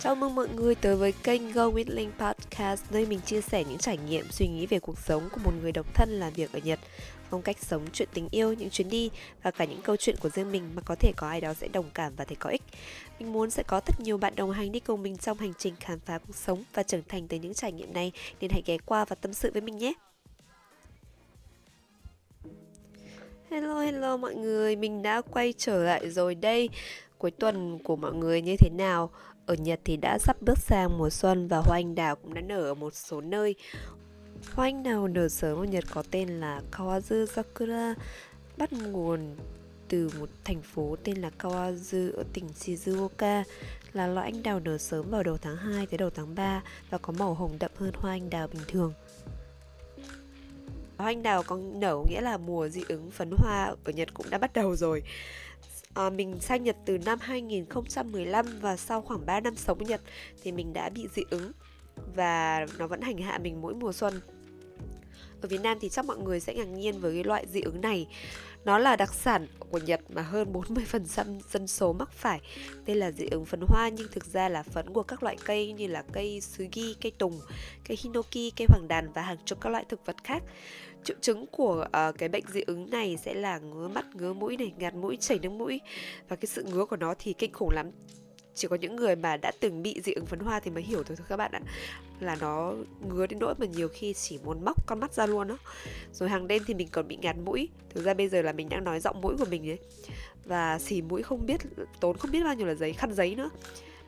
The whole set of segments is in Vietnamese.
Chào mừng mọi người tới với kênh Go With Link Podcast nơi mình chia sẻ những trải nghiệm, suy nghĩ về cuộc sống của một người độc thân làm việc ở Nhật, phong cách sống, chuyện tình yêu, những chuyến đi và cả những câu chuyện của riêng mình mà có thể có ai đó sẽ đồng cảm và thấy có ích. Mình muốn sẽ có thật nhiều bạn đồng hành đi cùng mình trong hành trình khám phá cuộc sống và trưởng thành từ những trải nghiệm này nên hãy ghé qua và tâm sự với mình nhé. Hello hello mọi người, mình đã quay trở lại rồi đây. Cuối tuần của mọi người như thế nào? Ở Nhật thì đã sắp bước sang mùa xuân và hoa anh đào cũng đã nở ở một số nơi. Hoa anh đào nở sớm ở Nhật có tên là Kawazu Sakura, bắt nguồn từ một thành phố tên là Kawazu ở tỉnh Shizuoka là loại anh đào nở sớm vào đầu tháng 2 tới đầu tháng 3 và có màu hồng đậm hơn hoa anh đào bình thường. Hoa anh đào có nở nghĩa là mùa dị ứng phấn hoa ở Nhật cũng đã bắt đầu rồi à, mình sang Nhật từ năm 2015 và sau khoảng 3 năm sống ở Nhật thì mình đã bị dị ứng và nó vẫn hành hạ mình mỗi mùa xuân. Ở Việt Nam thì chắc mọi người sẽ ngạc nhiên với cái loại dị ứng này. Nó là đặc sản của Nhật mà hơn 40% dân số mắc phải. Đây là dị ứng phấn hoa nhưng thực ra là phấn của các loại cây như là cây sugi, cây tùng, cây hinoki, cây hoàng đàn và hàng chục các loại thực vật khác triệu chứng của uh, cái bệnh dị ứng này sẽ là ngứa mắt ngứa mũi này ngạt mũi chảy nước mũi. Và cái sự ngứa của nó thì kinh khủng lắm. Chỉ có những người mà đã từng bị dị ứng phấn hoa thì mới hiểu thôi, thôi các bạn ạ. Là nó ngứa đến nỗi mà nhiều khi chỉ muốn móc con mắt ra luôn đó rồi hàng đêm thì mình còn bị ngạt mũi. Thực ra bây giờ là mình đang nói giọng mũi của mình đấy và xì mũi không biết tốn không biết bao nhiêu là giấy khăn giấy nữa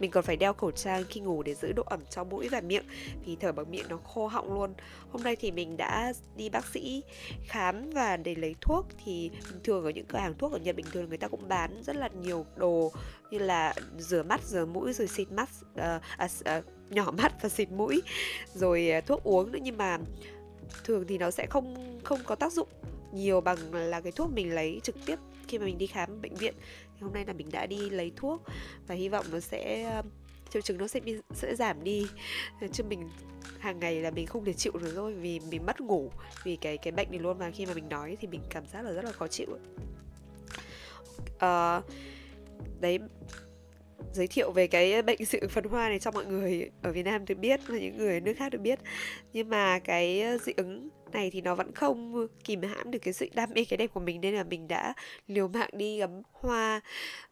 mình còn phải đeo khẩu trang khi ngủ để giữ độ ẩm cho mũi và miệng vì thở bằng miệng nó khô họng luôn. Hôm nay thì mình đã đi bác sĩ khám và để lấy thuốc thì bình thường ở những cửa hàng thuốc ở nhật bình thường người ta cũng bán rất là nhiều đồ như là rửa mắt rửa mũi rồi xịt mắt uh, à, uh, nhỏ mắt và xịt mũi rồi uh, thuốc uống nữa. Nhưng mà thường thì nó sẽ không không có tác dụng nhiều bằng là cái thuốc mình lấy trực tiếp khi mà mình đi khám bệnh viện hôm nay là mình đã đi lấy thuốc và hy vọng nó sẽ ờ, triệu chứng nó sẽ sẽ giảm đi. Chứ mình hàng ngày là mình không thể chịu được rồi vì mình mất ngủ vì cái cái bệnh này luôn. Mà khi mà mình nói thì mình cảm giác là rất là khó chịu uh, đấy giới thiệu về cái bệnh dị ứng phấn hoa này cho mọi người ở Việt Nam được biết và những người ở nước khác được biết. Nhưng mà cái dị ứng này thì nó vẫn không kìm hãm được cái sự đam mê cái đẹp của mình nên là mình đã liều mạng đi ngắm hoa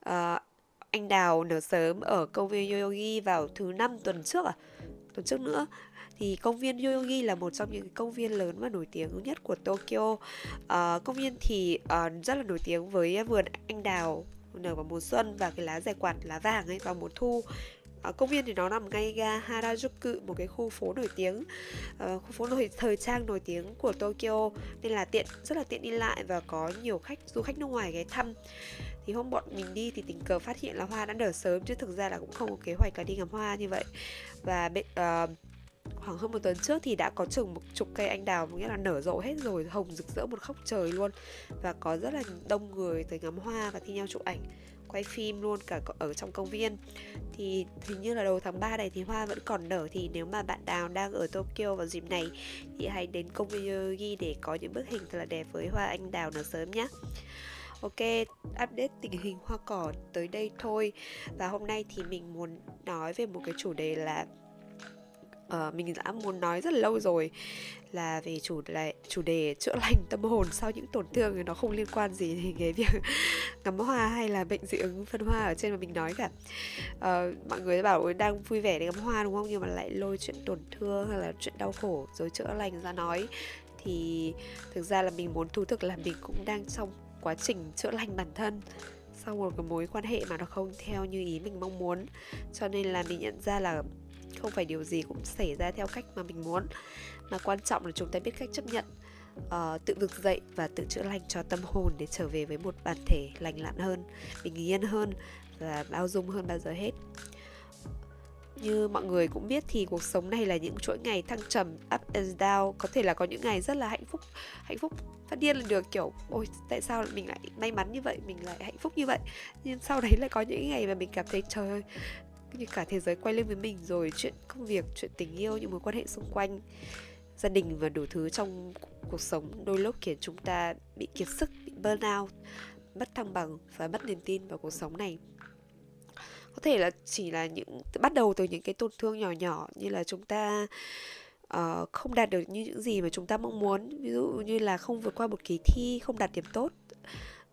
uh, anh đào nở sớm ở công viên Yoyogi vào thứ năm tuần trước à? Tuần trước nữa. Thì công viên Yoyogi là một trong những công viên lớn và nổi tiếng nhất của Tokyo. Uh, công viên thì uh, rất là nổi tiếng với vườn anh đào nở vào mùa xuân và cái lá rẻ quạt lá vàng ấy vào mùa thu. Ở công viên thì nó nằm ngay ga Harajuku một cái khu phố nổi tiếng uh, khu phố nổi thời trang nổi tiếng của Tokyo. Nên là tiện rất là tiện đi lại và có nhiều khách du khách nước ngoài ghé thăm. Thì hôm bọn mình đi thì tình cờ phát hiện là hoa đã nở sớm chứ thực ra là cũng không có kế hoạch là đi ngắm hoa như vậy. Và uh, khoảng hơn một tuần trước thì đã có chừng một chục cây anh đào nghĩa là nở rộ hết rồi hồng rực rỡ một khóc trời luôn. Và có rất là đông người tới ngắm hoa và thi nhau chụp ảnh quay phim luôn cả ở trong công viên. Thì hình như là đầu tháng 3 này thì hoa vẫn còn nở thì nếu mà bạn đào đang ở Tokyo vào dịp này thì hãy đến công viên Yogi để có những bức hình thật là đẹp với hoa anh đào nở sớm nhé Ok, update tình hình hoa cỏ tới đây thôi. Và hôm nay thì mình muốn nói về một cái chủ đề là uh, mình đã muốn nói rất là lâu rồi là về chủ đề chủ đề chữa lành tâm hồn sau những tổn thương thì nó không liên quan gì đến cái việc ngắm hoa hay là bệnh dị ứng phân hoa ở trên mà mình nói cả. Uh, mọi người bảo đang vui vẻ để ngắm hoa đúng không? Nhưng mà lại lôi chuyện tổn thương hay là chuyện đau khổ rồi chữa lành ra nói. Thì thực ra là mình muốn thú thực là mình cũng đang trong quá trình chữa lành bản thân sau một cái mối quan hệ mà nó không theo như ý mình mong muốn. Cho nên là mình nhận ra là không phải điều gì cũng xảy ra theo cách mà mình muốn. Mà quan trọng là chúng ta biết cách chấp nhận uh, tự vực dậy và tự chữa lành cho tâm hồn để trở về với một bản thể lành lặn hơn bình yên hơn và bao dung hơn bao giờ hết. Như mọi người cũng biết thì cuộc sống này là những chuỗi ngày thăng trầm up and down. Có thể là có những ngày rất là hạnh phúc hạnh phúc phát điên lên được kiểu ôi tại sao mình lại may mắn như vậy? Mình lại hạnh phúc như vậy? Nhưng sau đấy lại có những ngày mà mình cảm thấy trời ơi như cả thế giới quay lên với mình rồi chuyện công việc chuyện tình yêu những mối quan hệ xung quanh gia đình và đủ thứ trong cuộc sống. Đôi lúc khiến chúng ta bị kiệt sức bị burnout, mất thăng bằng và mất niềm tin vào cuộc sống này. Có thể là chỉ là những bắt đầu từ những cái tổn thương nhỏ nhỏ như là chúng ta uh, không đạt được như những gì mà chúng ta mong muốn. Ví dụ như là không vượt qua một kỳ thi không đạt điểm tốt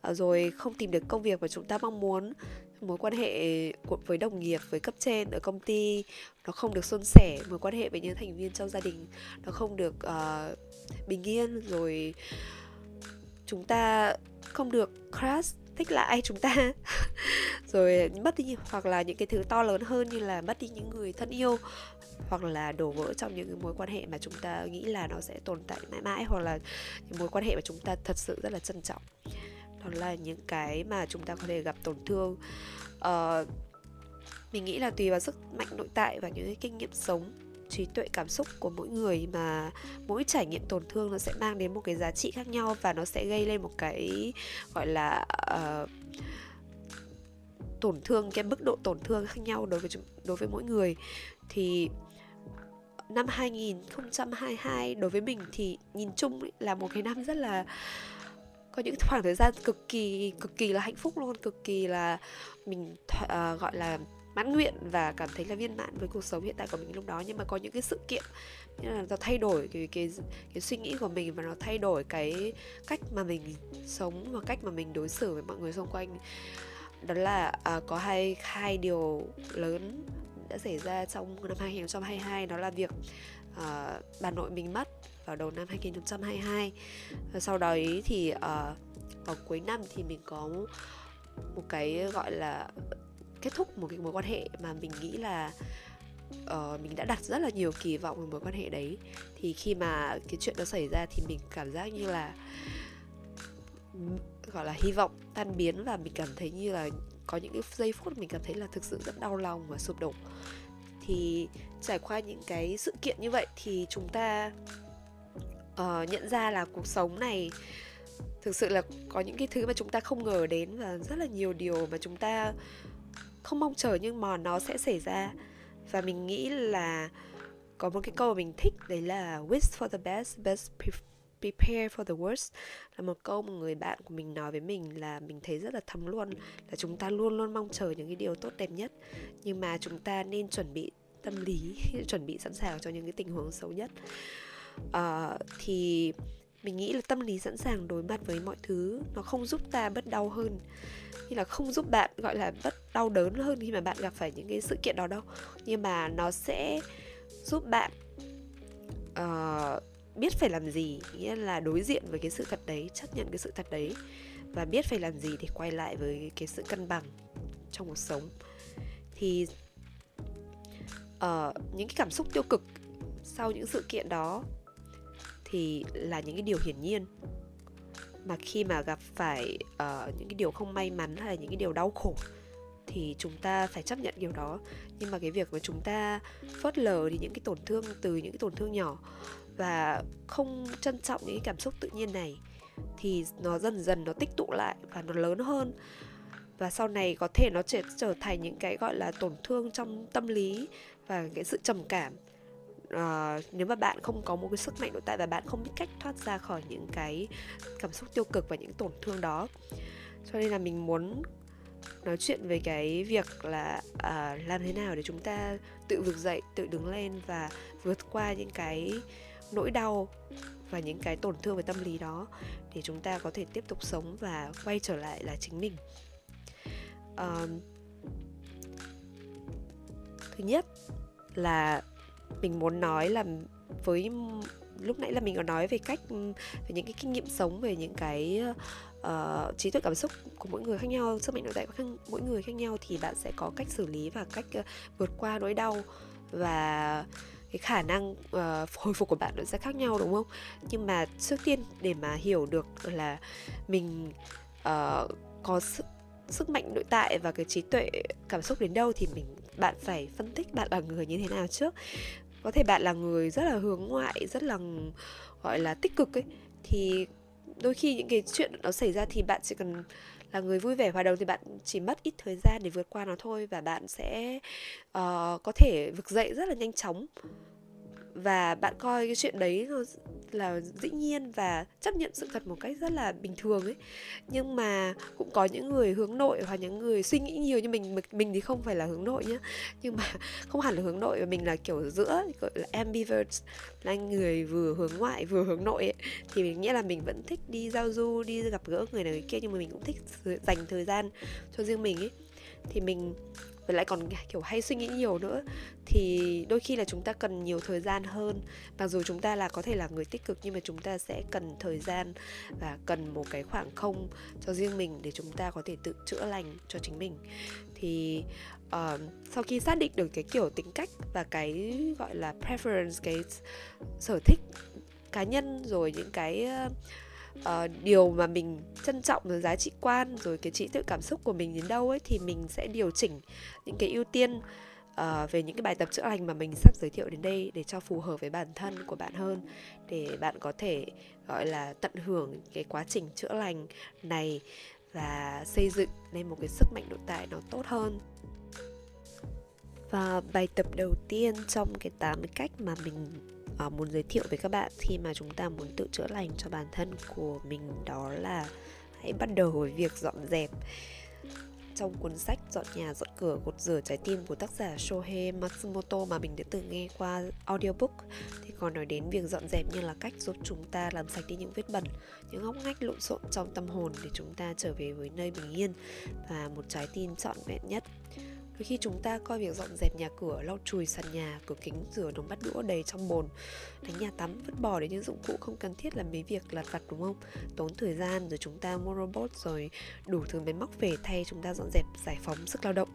uh, rồi không tìm được công việc mà chúng ta mong muốn mối quan hệ với đồng nghiệp với cấp trên ở công ty nó không được suôn sẻ mối quan hệ với những thành viên trong gia đình nó không được uh, bình yên rồi chúng ta không được crush thích lại chúng ta. Rồi mất đi hoặc là những cái thứ to lớn hơn như là mất đi những người thân yêu hoặc là đổ vỡ trong những mối quan hệ mà chúng ta nghĩ là nó sẽ tồn tại mãi mãi hoặc là những mối quan hệ mà chúng ta thật sự rất là trân trọng hoặc là những cái mà chúng ta có thể gặp tổn thương. Uh, mình nghĩ là tùy vào sức mạnh nội tại và những cái kinh nghiệm sống trí tuệ cảm xúc của mỗi người mà mỗi trải nghiệm tổn thương nó sẽ mang đến một cái giá trị khác nhau và nó sẽ gây lên một cái gọi là uh, tổn thương cái mức độ tổn thương khác nhau đối với đối với mỗi người. Thì năm 2022 đối với mình thì nhìn chung là một cái năm rất là có những khoảng thời gian cực kỳ cực kỳ là hạnh phúc luôn cực kỳ là mình uh, gọi là mãn nguyện và cảm thấy là viên mãn với cuộc sống hiện tại của mình lúc đó. Nhưng mà có những cái sự kiện như là nó thay đổi cái cái cái suy nghĩ của mình và nó thay đổi cái cách mà mình sống và cách mà mình đối xử với mọi người xung quanh. Đó là à, có hai hai điều lớn đã xảy ra trong năm 2022 đó là việc à, bà nội mình mất vào đầu năm 2022 và ờ, sau đó thì uh, vào cuối năm thì mình có một cái gọi là kết thúc một cái mối quan hệ mà mình nghĩ là uh, mình đã đặt rất là nhiều kỳ vọng vào mối quan hệ đấy. Thì khi mà cái chuyện đó xảy ra thì mình cảm giác như là gọi là hy vọng tan biến và mình cảm thấy như là có những cái giây phút mình cảm thấy là thực sự rất đau lòng và sụp đổ. Thì trải qua những cái sự kiện như vậy thì chúng ta uh, nhận ra là cuộc sống này thực sự là có những cái thứ mà chúng ta không ngờ đến và rất là nhiều điều mà chúng ta không mong chờ nhưng mà nó sẽ xảy ra. Và mình nghĩ là có một cái câu mà mình thích đấy là wish for the best best prepare for the worst. Là một câu mà người bạn của mình nói với mình là mình thấy rất là thấm luôn là chúng ta luôn luôn mong chờ những cái điều tốt đẹp nhất nhưng mà chúng ta nên chuẩn bị tâm lý chuẩn bị sẵn sàng cho những cái tình huống xấu nhất uh, thì mình nghĩ là tâm lý sẵn sàng đối mặt với mọi thứ nó không giúp ta bớt đau hơn. Như là không giúp bạn gọi là bớt đau đớn hơn khi mà bạn gặp phải những cái sự kiện đó đâu. Nhưng mà nó sẽ giúp bạn uh, biết phải làm gì nghĩa là đối diện với cái sự thật đấy chấp nhận cái sự thật đấy. Và biết phải làm gì để quay lại với cái sự cân bằng trong cuộc sống. Thì uh, những cái cảm xúc tiêu cực sau những sự kiện đó thì là những cái điều hiển nhiên. Mà khi mà gặp phải uh, những cái điều không may mắn hay là những cái điều đau khổ thì chúng ta phải chấp nhận điều đó. Nhưng mà cái việc mà chúng ta phớt lờ thì những cái tổn thương từ những cái tổn thương nhỏ và không trân trọng những cái cảm xúc tự nhiên này thì nó dần dần nó tích tụ lại và nó lớn hơn. Và sau này có thể nó trở trở thành những cái gọi là tổn thương trong tâm lý và cái sự trầm cảm uh, nếu mà bạn không có một cái sức mạnh nội tại và bạn không biết cách thoát ra khỏi những cái cảm xúc tiêu cực và những tổn thương đó. Cho nên là mình muốn nói chuyện về cái việc là uh, làm thế nào để chúng ta tự vực dậy tự đứng lên và vượt qua những cái nỗi đau và những cái tổn thương về tâm lý đó để chúng ta có thể tiếp tục sống và quay trở lại là chính mình. Uh, thứ nhất là mình muốn nói là với lúc nãy là mình có nói về cách ừ, về những cái kinh nghiệm sống về những cái uh, trí tuệ cảm xúc của mỗi người khác nhau sức mạnh nội tại của mỗi người khác nhau thì bạn sẽ có cách xử lý và cách uh, vượt qua nỗi đau và cái khả năng uh, hồi phục của bạn nó sẽ khác nhau đúng không? Nhưng mà trước tiên để mà hiểu được là mình uh, có sức sức mạnh nội tại và cái trí tuệ cảm xúc đến đâu thì mình bạn phải phân tích bạn là người như thế nào trước. Có thể bạn là người rất là hướng ngoại rất là gọi là tích cực ấy thì đôi khi những cái chuyện nó xảy ra thì bạn chỉ cần là người vui vẻ hòa đồng thì bạn chỉ mất ít thời gian để vượt qua nó thôi và bạn sẽ uh, có thể vực dậy rất là nhanh chóng và bạn coi cái chuyện đấy là dĩ nhiên và chấp nhận sự thật một cách rất là bình thường ấy. Nhưng mà cũng có những người hướng nội hoặc những người suy nghĩ nhiều như mình mình thì không phải là hướng nội nhá. Nhưng mà không hẳn là hướng nội mà mình là kiểu giữa, gọi là ambivert là người vừa hướng ngoại vừa hướng nội ấy. thì mình nghĩa là mình vẫn thích đi giao du, đi gặp gỡ người này người kia nhưng mà mình cũng thích dành thời gian cho riêng mình ấy. Thì mình và lại còn kiểu hay suy nghĩ nhiều nữa. Thì đôi khi là chúng ta cần nhiều thời gian hơn. Mặc dù chúng ta là có thể là người tích cực nhưng mà chúng ta sẽ cần thời gian và cần một cái khoảng không cho riêng mình để chúng ta có thể tự chữa lành cho chính mình. Thì uh, sau khi xác định được cái kiểu tính cách và cái gọi là preference cái sở thích cá nhân rồi những cái uh, uh, điều mà mình trân trọng rồi giá trị quan rồi cái trí tuệ cảm xúc của mình đến đâu ấy thì mình sẽ điều chỉnh những cái ưu tiên uh, về những cái bài tập chữa lành mà mình sắp giới thiệu đến đây để cho phù hợp với bản thân của bạn hơn để bạn có thể gọi là tận hưởng cái quá trình chữa lành này và xây dựng nên một cái sức mạnh nội tại nó tốt hơn. Và bài tập đầu tiên trong cái 8 cách mà mình uh, muốn giới thiệu với các bạn khi mà chúng ta muốn tự chữa lành cho bản thân của mình đó là hãy bắt đầu với việc dọn dẹp trong cuốn sách Dọn nhà dọn cửa gột rửa trái tim của tác giả Shohei Matsumoto mà mình đã từng nghe qua audiobook thì còn nói đến việc dọn dẹp như là cách giúp chúng ta làm sạch đi những vết bẩn, những ngóc ngách lộn xộn trong tâm hồn để chúng ta trở về với nơi bình yên và một trái tim trọn vẹn nhất. Đôi khi chúng ta coi việc dọn dẹp nhà cửa, lau chùi sàn nhà, cửa kính, rửa đống bát đũa đầy trong bồn, đánh nhà tắm, vứt bỏ đến những dụng cụ không cần thiết là mấy việc lặt vặt đúng không? Tốn thời gian rồi chúng ta mua robot rồi đủ thứ máy móc về thay chúng ta dọn dẹp giải phóng sức lao động.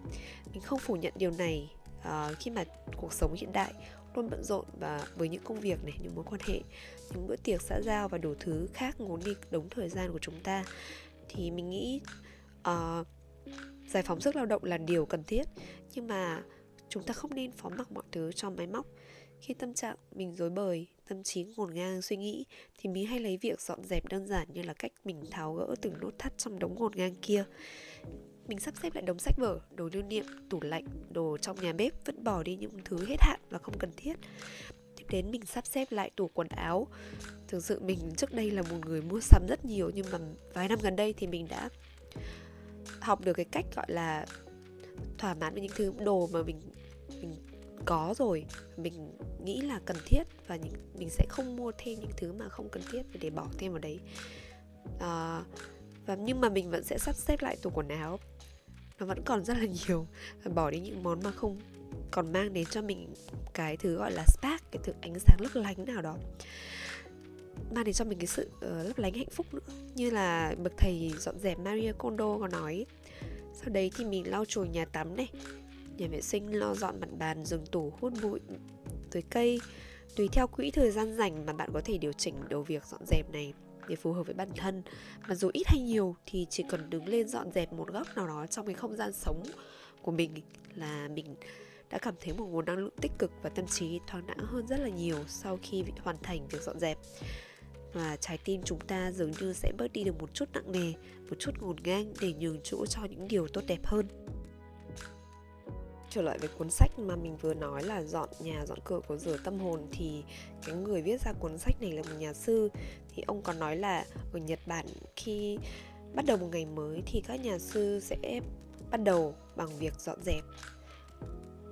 Mình không phủ nhận điều này uh, khi mà cuộc sống hiện đại luôn bận rộn và với những công việc này, những mối quan hệ, những bữa tiệc xã giao và đủ thứ khác ngốn đi đống thời gian của chúng ta thì mình nghĩ uh, giải phóng sức lao động là điều cần thiết, nhưng mà chúng ta không nên phó mặc mọi thứ cho máy móc. Khi tâm trạng mình rối bời, tâm trí ngổn ngang suy nghĩ, thì mình hay lấy việc dọn dẹp đơn giản như là cách mình tháo gỡ từng nốt thắt trong đống ngổn ngang kia. Mình sắp xếp lại đống sách vở, đồ lưu niệm, tủ lạnh, đồ trong nhà bếp, vứt bỏ đi những thứ hết hạn và không cần thiết. Tiếp đến mình sắp xếp lại tủ quần áo. Thực sự mình trước đây là một người mua sắm rất nhiều, nhưng mà vài năm gần đây thì mình đã học được cái cách gọi là thỏa mãn với những thứ đồ mà mình mình có rồi mình nghĩ là cần thiết và những mình sẽ không mua thêm những thứ mà không cần thiết để bỏ thêm vào đấy. À, và nhưng mà mình vẫn sẽ sắp xếp lại tủ quần áo. Nó vẫn còn rất là nhiều. Và bỏ đi những món mà không còn mang đến cho mình cái thứ gọi là spark cái thứ ánh sáng lấp lánh nào đó mang đến cho mình cái sự uh, lấp lánh hạnh phúc nữa. Như là bậc thầy dọn dẹp Maria Kondo có nói sau đấy thì mình lau chùi nhà tắm này nhà vệ sinh lo dọn mặt bàn giường tủ hút bụi tưới cây tùy theo quỹ thời gian dành mà bạn có thể điều chỉnh đầu việc dọn dẹp này để phù hợp với bản thân. Mà dù ít hay nhiều thì chỉ cần đứng lên dọn dẹp một góc nào đó trong cái không gian sống của mình là mình đã cảm thấy một nguồn năng lượng tích cực và tâm trí thoáng đãng hơn rất là nhiều sau khi hoàn thành việc dọn dẹp và trái tim chúng ta dường như sẽ bớt đi được một chút nặng nề, một chút ngổn ngang để nhường chỗ cho những điều tốt đẹp hơn. Trở lại với cuốn sách mà mình vừa nói là dọn nhà, dọn cửa của rửa tâm hồn thì cái người viết ra cuốn sách này là một nhà sư thì ông còn nói là ở Nhật Bản khi bắt đầu một ngày mới thì các nhà sư sẽ bắt đầu bằng việc dọn dẹp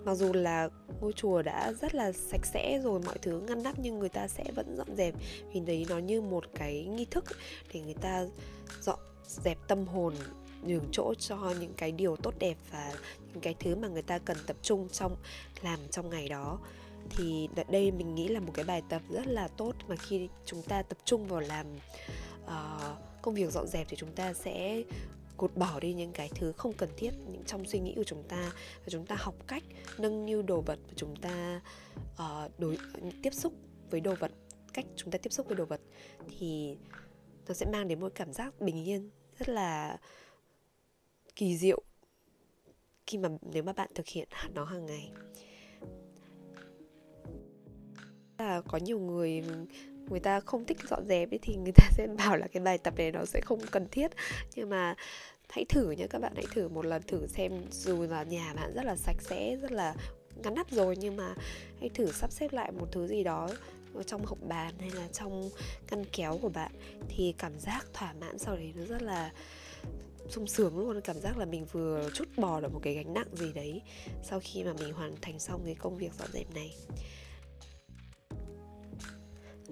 mặc dù là ngôi chùa đã rất là sạch sẽ rồi mọi thứ ngăn nắp nhưng người ta sẽ vẫn dọn dẹp. Vì đấy nó như một cái nghi thức để người ta dọn dẹp tâm hồn nhường chỗ cho những cái điều tốt đẹp và những cái thứ mà người ta cần tập trung trong làm trong ngày đó. Thì đây mình nghĩ là một cái bài tập rất là tốt mà khi chúng ta tập trung vào làm uh, công việc dọn dẹp thì chúng ta sẽ cột bỏ đi những cái thứ không cần thiết những trong suy nghĩ của chúng ta và chúng ta học cách nâng niu đồ vật và chúng ta uh, đối tiếp xúc với đồ vật cách chúng ta tiếp xúc với đồ vật thì nó sẽ mang đến một cảm giác bình yên rất là kỳ diệu khi mà nếu mà bạn thực hiện nó hàng ngày. Là có nhiều người người ta không thích dọn dẹp ấy thì người ta sẽ bảo là cái bài tập này nó sẽ không cần thiết. Nhưng mà hãy thử nhé các bạn hãy thử một lần thử xem, dù là nhà bạn rất là sạch sẽ, rất là ngắn nắp rồi, nhưng mà hãy thử sắp xếp lại một thứ gì đó trong hộp bàn hay là trong ngăn kéo của bạn thì cảm giác thỏa mãn sau đấy nó rất là sung sướng luôn. Cảm giác là mình vừa chút bỏ được một cái gánh nặng gì đấy sau khi mà mình hoàn thành xong cái công việc dọn dẹp này.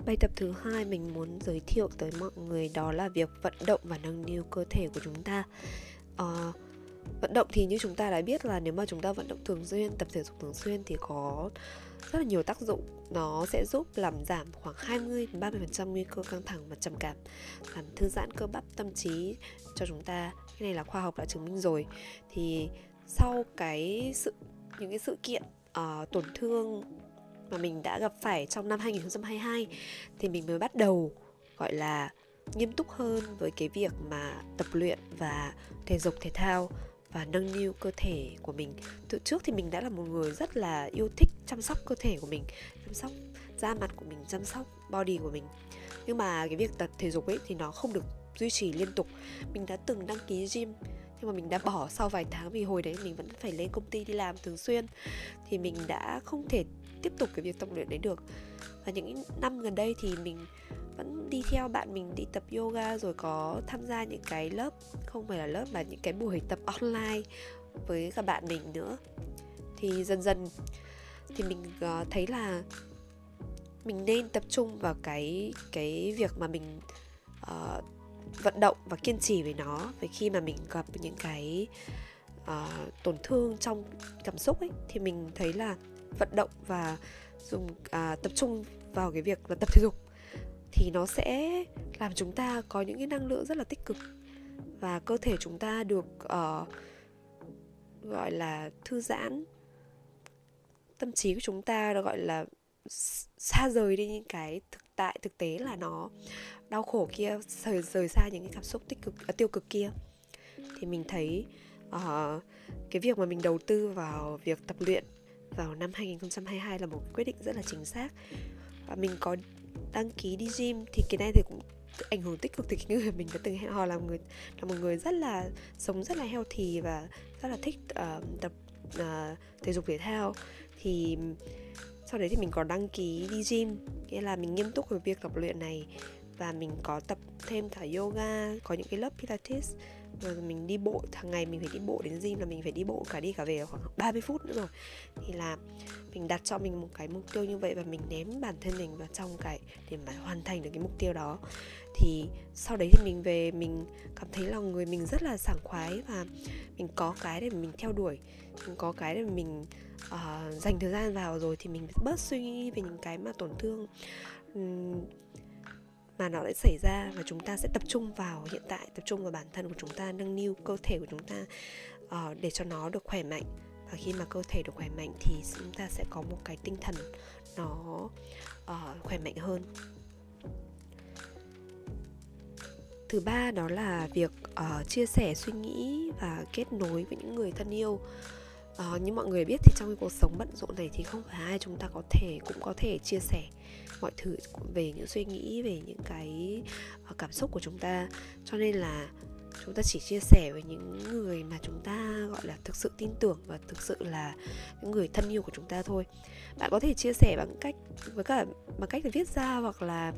Bài tập thứ hai mình muốn giới thiệu tới mọi người đó là việc vận động và nâng niu cơ thể của chúng ta. À, vận động thì như chúng ta đã biết là nếu mà chúng ta vận động thường xuyên, tập thể dục thường xuyên thì có rất là nhiều tác dụng. Nó sẽ giúp làm giảm khoảng 20 30% nguy cơ căng thẳng và trầm cảm, làm thư giãn cơ bắp tâm trí cho chúng ta. Cái này là khoa học đã chứng minh rồi. Thì sau cái sự những cái sự kiện uh, tổn thương mà mình đã gặp phải trong năm 2022 thì mình mới bắt đầu, gọi là, nghiêm túc hơn với cái việc mà tập luyện và thể dục, thể thao và nâng niu cơ thể của mình. Từ trước thì mình đã là một người rất là yêu thích chăm sóc cơ thể của mình, chăm sóc da mặt của mình, chăm sóc body của mình. Nhưng mà cái việc tập thể dục ấy thì nó không được duy trì liên tục. Mình đã từng đăng ký gym, nhưng mà mình đã bỏ sau vài tháng vì hồi đấy mình vẫn phải lên công ty đi làm thường xuyên. Thì mình đã không thể tiếp tục cái việc tập luyện đấy được. Và những năm gần đây thì mình vẫn đi theo bạn mình đi tập yoga rồi có tham gia những cái lớp không phải là lớp mà những cái buổi tập online với các bạn mình nữa. Thì dần dần thì mình ờ, thấy là mình nên tập trung vào cái cái việc mà mình uh, vận động và kiên trì với nó. Với khi mà mình gặp những cái uh, tổn thương trong cảm xúc ấy thì mình thấy là vận động và dùng à, tập trung vào cái việc là tập thể dục thì nó sẽ làm chúng ta có những cái năng lượng rất là tích cực và cơ thể chúng ta được uh, gọi là thư giãn. Tâm trí của chúng ta được gọi là xa rời đi những cái thực tại thực tế là nó đau khổ kia rời rời xa những cái cảm xúc tích cực uh, tiêu cực kia. Thì mình thấy uh, cái việc mà mình đầu tư vào việc tập luyện vào năm 2022 là một quyết định rất là chính xác. Và mình có đăng ký đi gym thì cái này thì cũng ảnh hưởng tích cực từ cái người mình đã từng hẹn hò là người là một người rất là sống rất là healthy và rất là thích uh, tập uh, thể dục thể thao. Thì sau đấy thì mình có đăng ký đi gym nghĩa là mình nghiêm túc về việc tập luyện này. Và mình có tập thêm cả yoga có những cái lớp pilates rồi mình đi bộ hàng ngày mình phải đi bộ đến gym là mình phải đi bộ cả đi cả về khoảng 30 phút nữa rồi. Thì là mình đặt cho mình một cái mục tiêu như vậy và mình ném bản thân mình vào trong cái để mà hoàn thành được cái mục tiêu đó. Thì sau đấy thì mình về mình cảm thấy là người mình rất là sảng khoái và mình có cái để mình theo đuổi. Mình có cái để mình uh, dành thời gian vào rồi thì mình bớt suy nghĩ về những cái mà tổn thương mà nó lại xảy ra và chúng ta sẽ tập trung vào hiện tại tập trung vào bản thân của chúng ta nâng niu cơ thể của chúng ta uh, để cho nó được khỏe mạnh. Và khi mà cơ thể được khỏe mạnh thì chúng ta sẽ có một cái tinh thần nó uh, khỏe mạnh hơn. Thứ ba đó là việc uh, chia sẻ suy nghĩ và kết nối với những người thân yêu. Uh, như mọi người biết thì trong cái cuộc sống bận rộn này thì không phải ai chúng ta có thể cũng có thể chia sẻ mọi thứ về những suy nghĩ về những cái ờ, cảm xúc của chúng ta. Cho nên là chúng ta chỉ chia sẻ với những người mà chúng ta gọi là thực sự tin tưởng và thực sự là những người thân yêu của chúng ta thôi. Bạn có thể chia sẻ bằng cách với cả bằng cách là viết ra hoặc là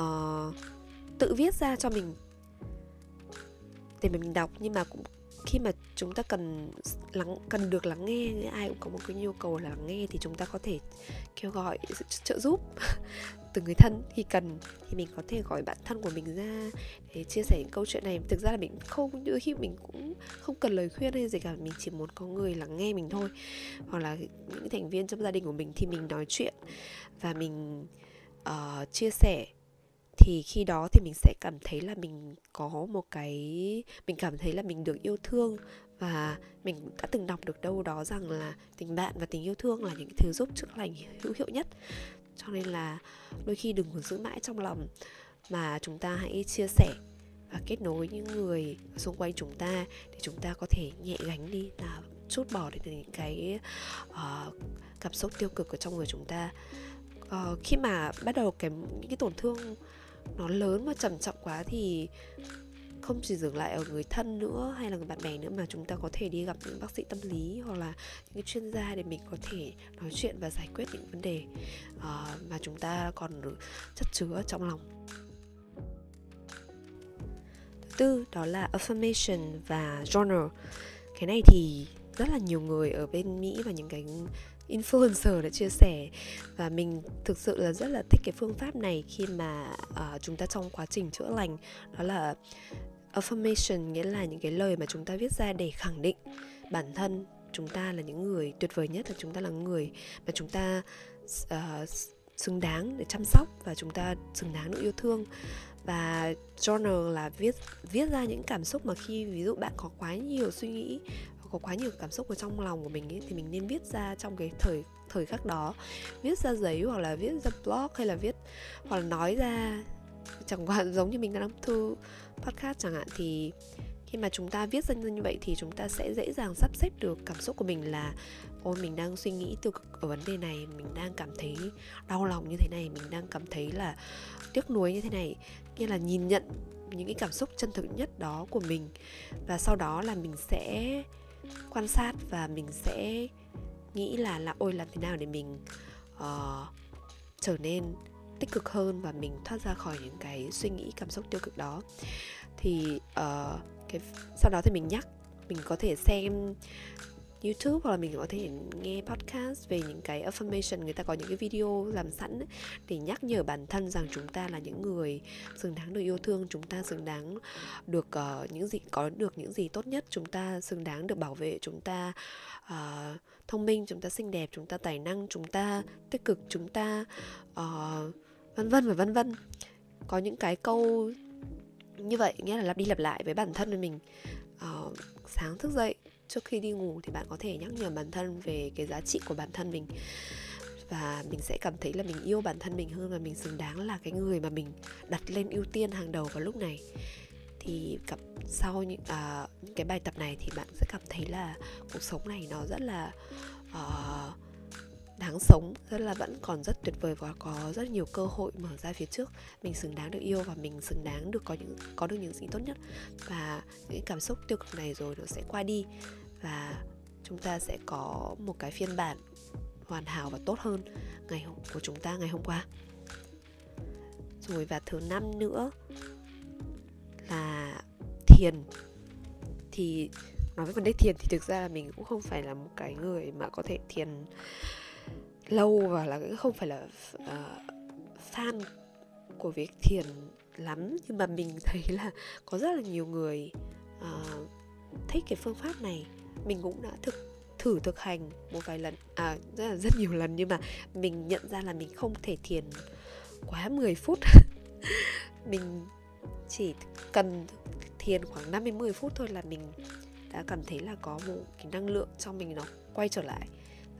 uh, tự viết ra cho mình để mình đọc nhưng mà cũng khi mà chúng ta cần lắng cần được lắng nghe ai cũng có một cái nhu cầu là lắng nghe thì chúng ta có thể kêu gọi sự trợ giúp từ người thân khi cần. Thì mình có thể gọi bạn thân của mình ra để chia sẻ những câu chuyện này. Thực ra là mình không đôi khi mình cũng không cần lời khuyên hay gì cả mình chỉ muốn có người lắng nghe mình thôi. Hoặc là những thành viên trong gia đình của mình thì mình nói chuyện và mình uh, chia sẻ thì khi đó thì mình sẽ cảm thấy là mình có một cái mình cảm thấy là mình được yêu thương và mình đã từng đọc được đâu đó rằng là tình bạn và tình yêu thương là những thứ giúp chữa lành hữu hiệu nhất. Cho nên là đôi khi đừng có giữ mãi trong lòng mà chúng ta hãy chia sẻ và kết nối những người xung quanh chúng ta để chúng ta có thể nhẹ gánh đi là chút bỏ được những cái uh, cảm xúc tiêu cực ở trong người chúng ta. Uh, khi mà bắt đầu cái những cái tổn thương nó lớn và trầm trọng quá thì không chỉ dừng lại ở người thân nữa hay là người bạn bè nữa mà chúng ta có thể đi gặp những bác sĩ tâm lý hoặc là những chuyên gia để mình có thể nói chuyện và giải quyết những vấn đề uh, mà chúng ta còn chất chứa trong lòng. Thứ tư đó là affirmation và journal. Cái này thì rất là nhiều người ở bên mỹ và những cái influencer đã chia sẻ. Và mình thực sự là rất là thích cái phương pháp này khi mà uh, chúng ta trong quá trình chữa lành đó là affirmation nghĩa là những cái lời mà chúng ta viết ra để khẳng định bản thân chúng ta là những người tuyệt vời nhất là chúng ta là người mà chúng ta uh, xứng đáng để chăm sóc và chúng ta xứng đáng được yêu thương. Và journal là viết viết ra những cảm xúc mà khi ví dụ bạn có quá nhiều suy nghĩ có quá nhiều cảm xúc ở trong lòng của mình ấy, thì mình nên viết ra trong cái thời thời khắc đó. Viết ra giấy hoặc là viết ra blog hay là viết hoặc là nói ra chẳng hạn giống như mình đang thư podcast chẳng hạn thì khi mà chúng ta viết ra như vậy thì chúng ta sẽ dễ dàng sắp xếp được cảm xúc của mình là ôi mình đang suy nghĩ tiêu cực ở vấn đề này mình đang cảm thấy đau lòng như thế này mình đang cảm thấy là tiếc nuối như thế này. Nghĩa là nhìn nhận những cái cảm xúc chân thực nhất đó của mình và sau đó là mình sẽ quan sát và mình sẽ nghĩ là là ôi làm thế nào để mình uh, trở nên tích cực hơn và mình thoát ra khỏi những cái suy nghĩ cảm xúc tiêu cực đó. Thì uh, cái sau đó thì mình nhắc mình có thể xem YouTube hoặc là mình có thể nghe podcast về những cái affirmation người ta có những cái video làm sẵn ấy, để nhắc nhở bản thân rằng chúng ta là những người xứng đáng được yêu thương chúng ta xứng đáng được uh, những gì có được những gì tốt nhất chúng ta xứng đáng được bảo vệ chúng ta uh, thông minh chúng ta xinh đẹp chúng ta tài năng chúng ta tích cực chúng ta uh, vân vân và vân vân. Có những cái câu như vậy nghĩa là lặp đi lặp lại với bản thân mình uh, sáng thức dậy trước khi đi ngủ thì bạn có thể nhắc nhở bản thân về cái giá trị của bản thân mình. Và mình sẽ cảm thấy là mình yêu bản thân mình hơn và mình xứng đáng là cái người mà mình đặt lên ưu tiên hàng đầu vào lúc này. Thì cặp sau những, à, cái bài tập này thì bạn sẽ cảm thấy là cuộc sống này nó rất là uh, đáng sống rất là vẫn còn rất tuyệt vời và có rất nhiều cơ hội mở ra phía trước. Mình xứng đáng được yêu và mình xứng đáng được có những có được những gì tốt nhất. Và những cảm xúc tiêu cực này rồi nó sẽ qua đi và chúng ta sẽ có một cái phiên bản hoàn hảo và tốt hơn ngày hôm của chúng ta ngày hôm qua. Rồi và thứ năm nữa là thiền. Thì nói với vấn đề thiền thì thực ra là mình cũng không phải là một cái người mà có thể thiền lâu và là không phải là uh, fan của việc thiền lắm. Nhưng mà mình thấy là có rất là nhiều người uh, thích cái phương pháp này mình cũng đã thực, thử thực hành một vài lần à rất là, rất nhiều lần nhưng mà mình nhận ra là mình không thể thiền quá 10 phút. Mình chỉ cần thiền khoảng 50 10 phút thôi là mình đã cảm thấy là có một cái năng lượng trong mình nó quay trở lại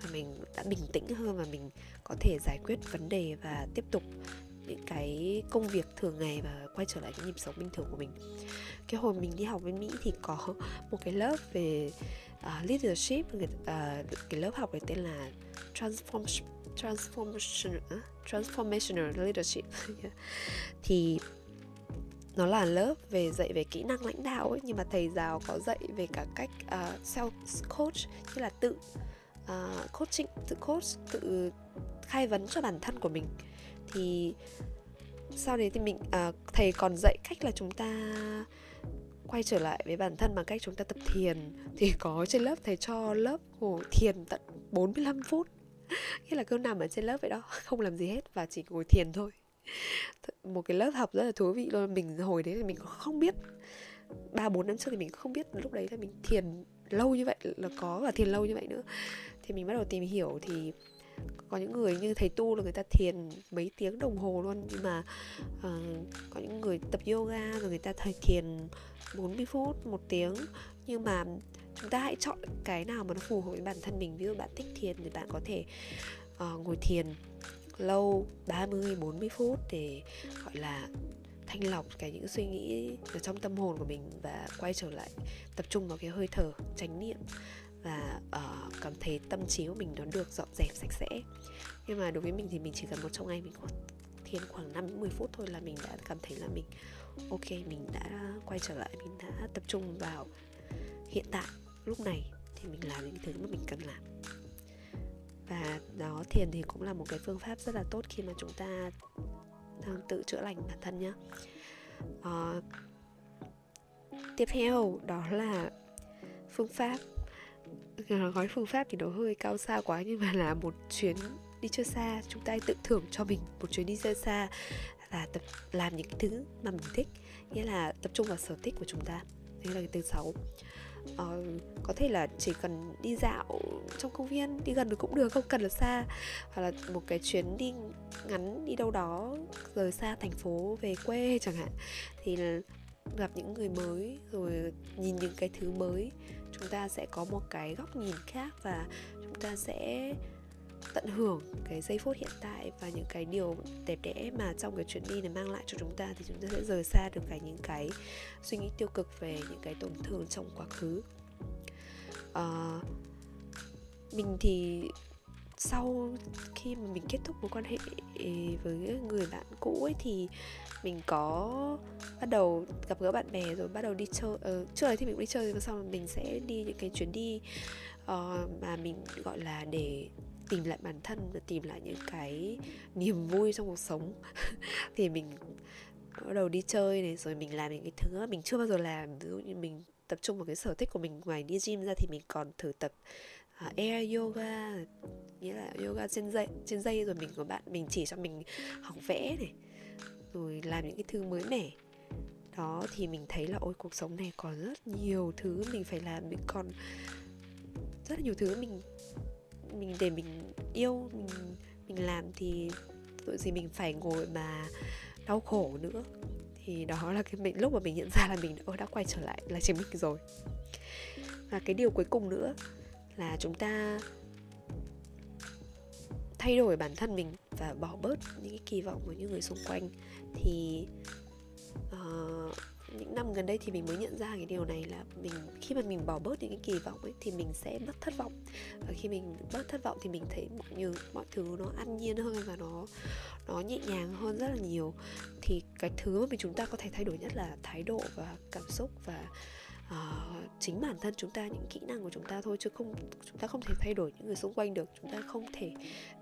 và mình đã bình tĩnh hơn và mình có thể giải quyết vấn đề và tiếp tục những cái công việc thường ngày và quay trở lại cái nhịp sống bình thường của mình. Cái hồi mình đi học bên mỹ thì có một cái lớp về uh, leadership uh, cái lớp học này tên là transform transformation uh, transformational leadership. Thì nó là lớp về dạy về kỹ năng lãnh đạo ấy nhưng mà thầy giáo có dạy về cả cách uh, self coach như là tự uh, coaching tự coach tự khai vấn cho bản thân của mình thì sau đấy thì mình à, thầy còn dạy cách là chúng ta quay trở lại với bản thân bằng cách chúng ta tập thiền. Thì có trên lớp thầy cho lớp ngồi thiền tận 45 phút. Nghĩa là cứ nằm ở trên lớp vậy đó không làm gì hết và chỉ ngồi thiền thôi. Một cái lớp học rất là thú vị luôn. Mình hồi đấy thì mình không biết ba bốn năm trước thì mình không biết. Lúc đấy là mình thiền lâu như vậy là có và thiền lâu như vậy nữa. Thì mình bắt đầu tìm hiểu thì có những người như thầy tu là người ta thiền mấy tiếng đồng hồ luôn nhưng mà uh, có những người tập yoga rồi người ta thời thiền 40 phút một tiếng. Nhưng mà chúng ta hãy chọn cái nào mà nó phù hợp với bản thân mình. Ví dụ bạn thích thiền thì bạn có thể uh, ngồi thiền lâu 30 40 phút để gọi là thanh lọc cái những suy nghĩ ở trong tâm hồn của mình và quay trở lại tập trung vào cái hơi thở chánh niệm và uh, cảm thấy tâm trí của mình nó được dọn dẹp sạch sẽ. Nhưng mà đối với mình thì mình chỉ cần một trong ngày mình có thiền khoảng 5 10 phút thôi là mình đã cảm thấy là mình ok mình đã quay trở lại mình đã tập trung vào hiện tại lúc này thì mình làm những thứ mà mình cần làm. Và đó thiền thì cũng là một cái phương pháp rất là tốt khi mà chúng ta đang tự chữa lành bản thân nhé à, ờ, tiếp theo đó là phương pháp gói phương pháp thì nó hơi cao xa quá nhưng mà là một chuyến đi chơi xa chúng ta tự thưởng cho mình một chuyến đi chơi xa và tập làm những cái thứ mà mình thích. Nghĩa là tập trung vào sở thích của chúng ta. Đấy là cái từ sáu. Ờ, có thể là chỉ cần đi dạo trong công viên đi gần được cũng được không cần là xa. Hoặc là một cái chuyến đi ngắn đi đâu đó rời xa thành phố về quê chẳng hạn. Thì gặp những người mới rồi nhìn những cái thứ mới chúng ta sẽ có một cái góc nhìn khác và chúng ta sẽ tận hưởng cái giây phút hiện tại và những cái điều đẹp đẽ mà trong cái chuyến đi này mang lại cho chúng ta thì chúng ta sẽ rời xa được cả những cái suy nghĩ tiêu cực về những cái tổn thương trong quá khứ. À, mình thì sau khi mà mình kết thúc mối quan hệ với người bạn cũ ấy thì mình có bắt đầu gặp gỡ bạn bè rồi bắt đầu đi chơi uh, trước đấy thì mình cũng đi chơi rồi sau mình sẽ đi những cái chuyến đi uh, mà mình gọi là để tìm lại bản thân và tìm lại những cái niềm vui trong cuộc sống. Thì mình bắt đầu đi chơi này rồi mình làm những cái thứ mình chưa bao giờ làm. Ví dụ như mình tập trung vào cái sở thích của mình ngoài đi gym ra thì mình còn thử tập uh, air yoga nghĩa là yoga trên dây trên dây rồi mình có bạn mình chỉ cho mình học vẽ này rồi làm những cái thứ mới mẻ. Đó thì mình thấy là ôi cuộc sống này còn rất nhiều thứ mình phải làm mình còn rất là nhiều thứ mình mình để mình yêu mình mình làm thì tội gì mình phải ngồi mà đau khổ nữa. Thì đó là cái mình lúc mà mình nhận ra là mình đã, đã quay trở lại là chính mình rồi. Và cái điều cuối cùng nữa là chúng ta thay đổi bản thân mình và bỏ bớt những cái kỳ vọng của những người xung quanh. Thì uh, những năm gần đây thì mình mới nhận ra cái điều này là mình khi mà mình bỏ bớt những cái kỳ vọng ấy thì mình sẽ mất thất vọng. Và khi mình bớt thất vọng thì mình thấy mọi như mọi thứ nó an nhiên hơn và nó nó nhẹ nhàng hơn rất là nhiều. Thì cái thứ mà mình chúng ta có thể thay đổi nhất là thái độ và cảm xúc và uh, chính bản thân chúng ta những kỹ năng của chúng ta thôi chứ không chúng ta không thể thay đổi những người xung quanh được. Chúng ta không thể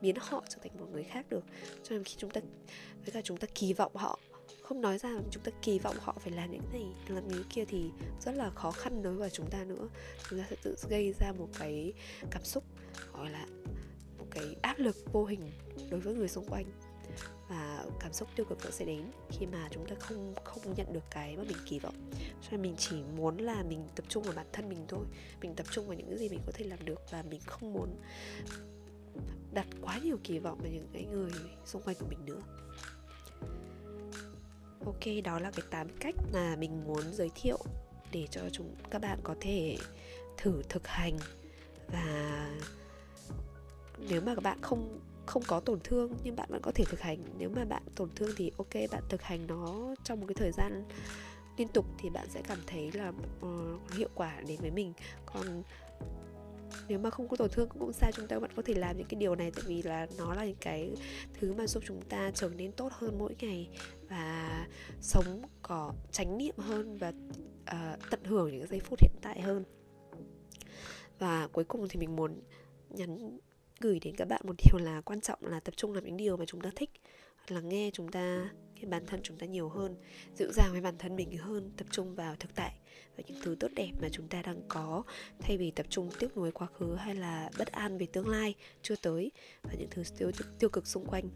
biến họ trở thành một người khác được. Cho nên khi chúng ta với cả chúng ta kỳ vọng họ không nói ra chúng ta kỳ vọng họ phải làm những này làm những kia thì rất là khó khăn đối với chúng ta nữa. Chúng ta sẽ tự gây ra một cái cảm xúc gọi là một cái áp lực vô hình đối với người xung quanh và cảm xúc tiêu cực nó sẽ đến khi mà chúng ta không không nhận được cái mà mình kỳ vọng. Cho nên mình chỉ muốn là mình tập trung vào bản thân mình thôi. Mình tập trung vào những cái gì mình có thể làm được và mình không muốn đặt quá nhiều kỳ vọng vào những cái người xung quanh của mình nữa. Ok, đó là cái 8 cách mà mình muốn giới thiệu để cho chúng các bạn có thể thử thực hành. Và nếu mà các bạn không không có tổn thương nhưng bạn vẫn có thể thực hành. Nếu mà bạn tổn thương thì ok bạn thực hành nó trong một cái thời gian liên tục thì bạn sẽ cảm thấy là uh, hiệu quả đến với mình. Còn nếu mà không có tổn thương cũng sao chúng ta vẫn có thể làm những cái điều này tại vì là nó là những cái thứ mà giúp chúng ta trở nên tốt hơn mỗi ngày và sống có tránh niệm hơn và uh, tận hưởng những giây phút hiện tại hơn. Và cuối cùng thì mình muốn nhắn gửi đến các bạn một điều là quan trọng là tập trung làm những điều mà chúng ta thích lắng nghe chúng ta cái bản thân chúng ta nhiều hơn dịu dàng với bản thân mình hơn tập trung vào thực tại và những thứ tốt đẹp mà chúng ta đang có. Thay vì tập trung tiếc nuối quá khứ hay là bất an về tương lai chưa tới và những thứ tiêu, tiêu cực xung quanh.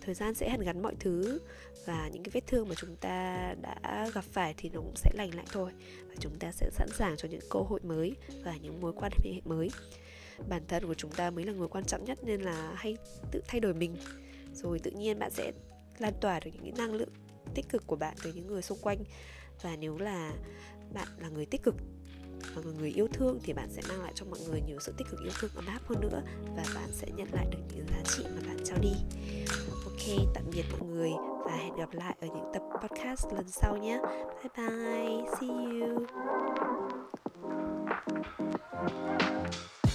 Thời gian sẽ hàn gắn mọi thứ và những cái vết thương mà chúng ta đã gặp phải thì nó cũng sẽ lành lại thôi và chúng ta sẽ sẵn sàng cho những cơ hội mới và những mối quan hệ mới bản thân của chúng ta mới là người quan trọng nhất nên là hãy tự thay đổi mình. Rồi tự nhiên bạn sẽ lan tỏa được những cái năng lượng tích cực của bạn tới những người xung quanh. Và nếu là bạn là người tích cực và người yêu thương thì bạn sẽ mang lại cho mọi người nhiều sự tích cực, yêu thương, ấm áp hơn nữa và bạn sẽ nhận lại được những giá trị mà bạn trao đi. Ok, tạm biệt mọi người và hẹn gặp lại ở những tập podcast lần sau nhé. Bye bye, see you.